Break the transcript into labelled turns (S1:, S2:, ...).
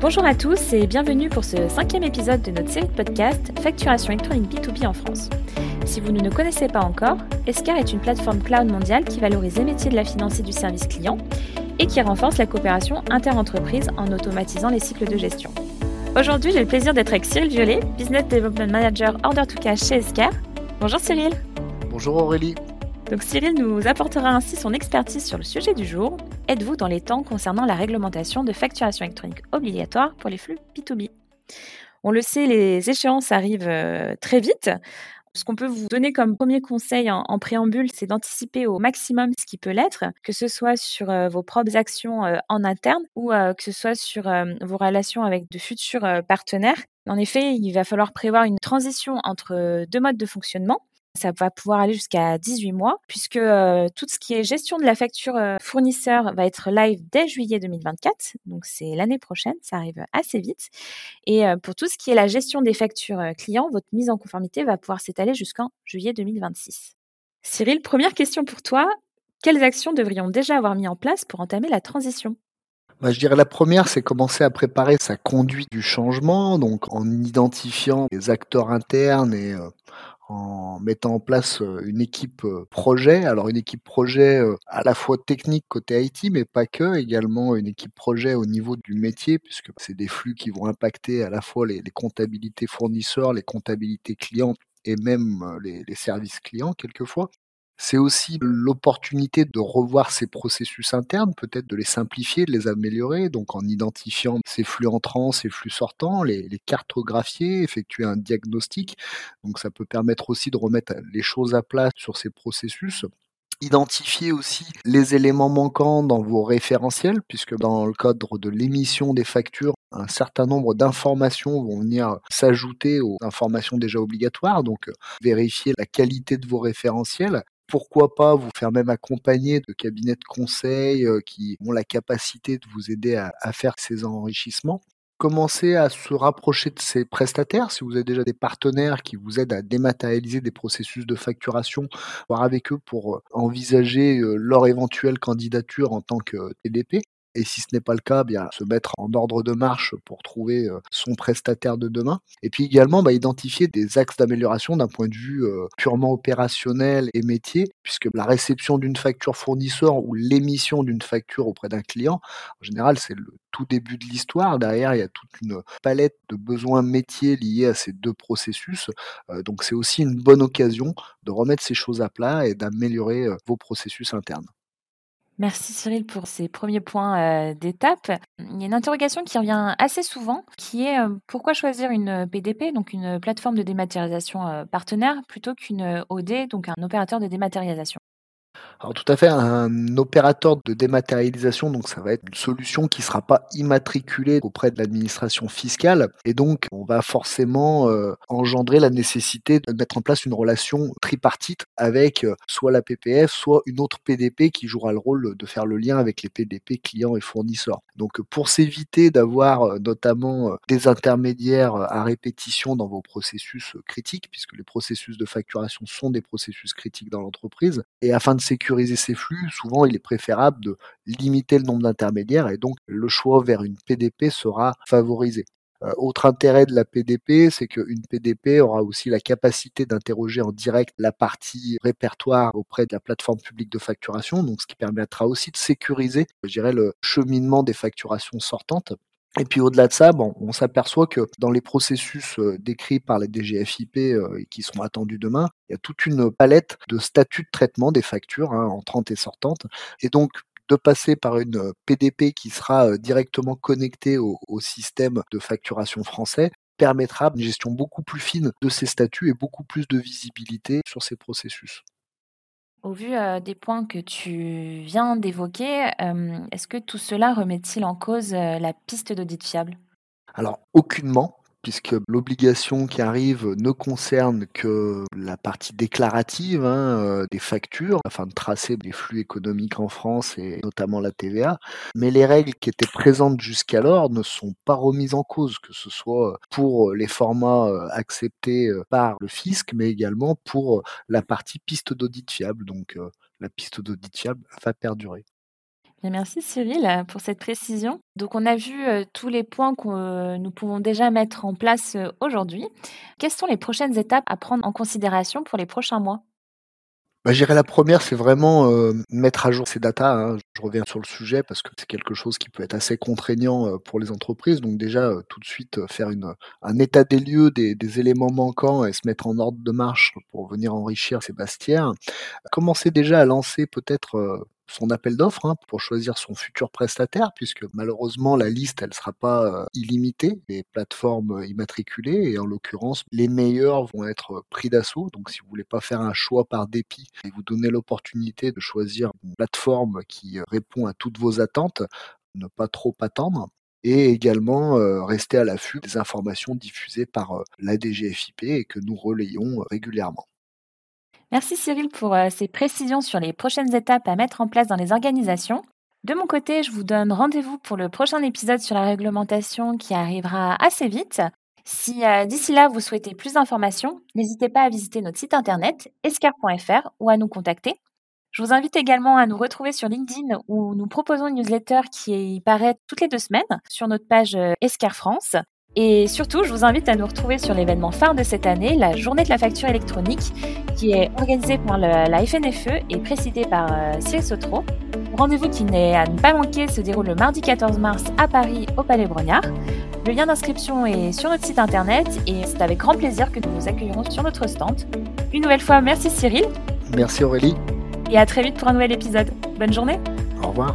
S1: Bonjour à tous et bienvenue pour ce cinquième épisode de notre série de podcast Facturation électronique B2B en France. Si vous ne nous connaissez pas encore, Escar est une plateforme cloud mondiale qui valorise les métiers de la finance et du service client et qui renforce la coopération inter-entreprise en automatisant les cycles de gestion. Aujourd'hui, j'ai le plaisir d'être avec Cyril Violet, Business Development Manager Order to Cash chez Escar. Bonjour Cyril.
S2: Bonjour Aurélie.
S1: Donc Cyril nous apportera ainsi son expertise sur le sujet du jour. Êtes-vous dans les temps concernant la réglementation de facturation électronique obligatoire pour les flux B2B On le sait, les échéances arrivent euh, très vite. Ce qu'on peut vous donner comme premier conseil en, préambule, c'est d'anticiper au maximum ce qui peut l'être, que ce soit sur euh, vos propres actions euh, en interne ou que ce soit sur vos relations avec de futurs partenaires. En effet, il va falloir prévoir une transition entre deux modes de fonctionnement. Ça va pouvoir aller jusqu'à 18 mois, puisque euh, tout ce qui est gestion de la facture euh, fournisseur va être live dès juillet 2024. Donc c'est l'année prochaine, ça arrive assez vite. Et euh, pour tout ce qui est la gestion des factures clients, votre mise en conformité va pouvoir s'étaler jusqu'en juillet 2026. Cyril, première question pour toi. Quelles actions devrions déjà avoir mis en place pour entamer la transition?
S2: Bah, je dirais la première, c'est commencer à préparer sa conduite du changement, donc en identifiant les acteurs internes et en mettant en place une équipe projet. Alors une équipe projet à la fois technique côté IT, mais pas que, également une équipe projet au niveau du métier, puisque c'est des flux qui vont impacter à la fois les, comptabilités fournisseurs, les comptabilités clients et même les services clients quelquefois. C'est aussi l'opportunité de revoir ses processus internes, peut-être de les simplifier, de les améliorer, donc en identifiant ces flux entrants, ces flux sortants, les, cartographier, effectuer un diagnostic. Donc ça peut permettre aussi de remettre les choses à plat sur ces processus identifier aussi les éléments manquants dans vos référentiels, puisque dans le cadre de l'émission des factures, un certain nombre d'informations vont venir s'ajouter aux informations déjà obligatoires. Donc, vérifier la qualité de vos référentiels, pourquoi pas vous faire même accompagner de cabinets de conseil euh, qui ont la capacité de vous aider à, faire ces enrichissements. Commencer à se rapprocher de ces prestataires, si vous avez déjà des partenaires qui vous aident à dématérialiser des processus de facturation, voir avec eux pour envisager euh, leur éventuelle candidature en tant que TDP et si ce n'est pas le cas, bien se mettre en ordre de marche pour trouver son prestataire de demain. Et puis également bah, identifier des axes d'amélioration d'un point de vue purement opérationnel et métier, puisque la réception d'une facture fournisseur ou l'émission d'une facture auprès d'un client, en général, c'est le tout début de l'histoire. Derrière, il y a toute une palette de besoins métiers liés à ces deux processus. donc c'est aussi une bonne occasion de remettre ces choses à plat et d'améliorer vos processus internes.
S1: Merci Cyril pour ces premiers points euh, d'étape. Il y a une interrogation qui revient assez souvent, qui est euh, pourquoi choisir une PDP, donc une plateforme de dématérialisation euh, partenaire, plutôt qu'une OD, donc un opérateur de dématérialisation?
S2: Alors tout à fait, un opérateur de dématérialisation, donc ça va être une solution qui ne sera pas immatriculée auprès de l'administration fiscale, et donc on va forcément euh, engendrer la nécessité de mettre en place une relation tripartite avec euh, soit la PPF, soit une autre PDP qui jouera le rôle de faire le lien avec les PDP clients et fournisseurs. Donc pour s'éviter d'avoir euh, notamment des intermédiaires à répétition dans vos processus critiques, puisque les processus de facturation sont des processus critiques dans l'entreprise, et afin de sécuriser ces flux, souvent il est préférable de limiter le nombre d'intermédiaires et donc le choix vers une PDP sera favorisé. Euh, autre intérêt de la PDP, c'est qu'une PDP aura aussi la capacité d'interroger en direct la partie répertoire auprès de la plateforme publique de facturation, donc ce qui permettra aussi de sécuriser, je dirais, le cheminement des facturations sortantes. Et puis au-delà de ça, on s'aperçoit que dans les processus euh, décrits par les DGFIP euh, et qui sont attendus demain, il y a toute une palette de statuts de traitement des factures hein, entrantes et sortantes. Et donc de passer par une PDP qui sera euh, directement connectée au système de facturation français permettra une gestion beaucoup plus fine de ces statuts et beaucoup plus de visibilité sur ces processus.
S1: Au vu des points que tu viens d'évoquer, est-ce que tout cela remet-il en cause la piste d'audit fiable?
S2: Alors, aucunement puisque l'obligation qui arrive ne concerne que la partie déclarative hein, euh, des factures, afin de tracer les flux économiques en France et notamment la TVA. Mais les règles qui étaient présentes jusqu'alors ne sont pas remises en cause, que ce soit pour les formats euh, acceptés euh, par le fisc, mais également pour la partie piste d'audit fiable. Donc la piste d'audit fiable va perdurer.
S1: Merci Cyril pour cette précision. Donc on a vu tous les points que nous pouvons déjà mettre en place aujourd'hui. Quelles sont les prochaines étapes à prendre en considération pour les prochains mois?
S2: Bah, je la première, c'est vraiment, mettre à jour ces datas, hein. Je reviens sur le sujet parce que c'est quelque chose qui peut être assez contraignant, pour les entreprises. Donc déjà, tout de suite, faire un état des lieux des des éléments manquants et se mettre en ordre de marche pour venir enrichir ces bastières. Commencer déjà à lancer peut-être, son appel d'offres hein, pour choisir son futur prestataire, puisque malheureusement la liste elle sera pas euh, illimitée, les plateformes immatriculées et en l'occurrence les meilleurs vont être pris d'assaut. Donc si vous voulez pas faire un choix par dépit et vous donner l'opportunité de choisir une plateforme qui répond à toutes vos attentes, ne pas trop attendre et également euh, rester à l'affût des informations diffusées par euh, la et que nous relayons régulièrement.
S1: Merci Cyril pour euh, ces précisions sur les prochaines étapes à mettre en place dans les organisations. De mon côté, je vous donne rendez-vous pour le prochain épisode sur la réglementation qui arrivera assez vite. Si euh, d'ici là vous souhaitez plus d'informations, n'hésitez pas à visiter notre site internet escar.fr ou à nous contacter. Je vous invite également à nous retrouver sur LinkedIn où nous proposons une newsletter qui paraît toutes les deux semaines sur notre page euh, Escar France. Et surtout, je vous invite à nous retrouver sur l'événement phare de cette année, la journée de la facture électronique, qui est organisée par la FNFE et présidée par euh, Cyril Sotro. Rendez-vous qui n'est à ne pas manquer se déroule le mardi 14 mars à Paris au Palais Brognard. Le lien d'inscription est sur notre site internet et c'est avec grand plaisir que nous vous accueillerons sur notre stand. Une nouvelle fois, merci Cyril.
S2: Merci Aurélie.
S1: Et à très vite pour un nouvel épisode. Bonne journée.
S2: Au revoir.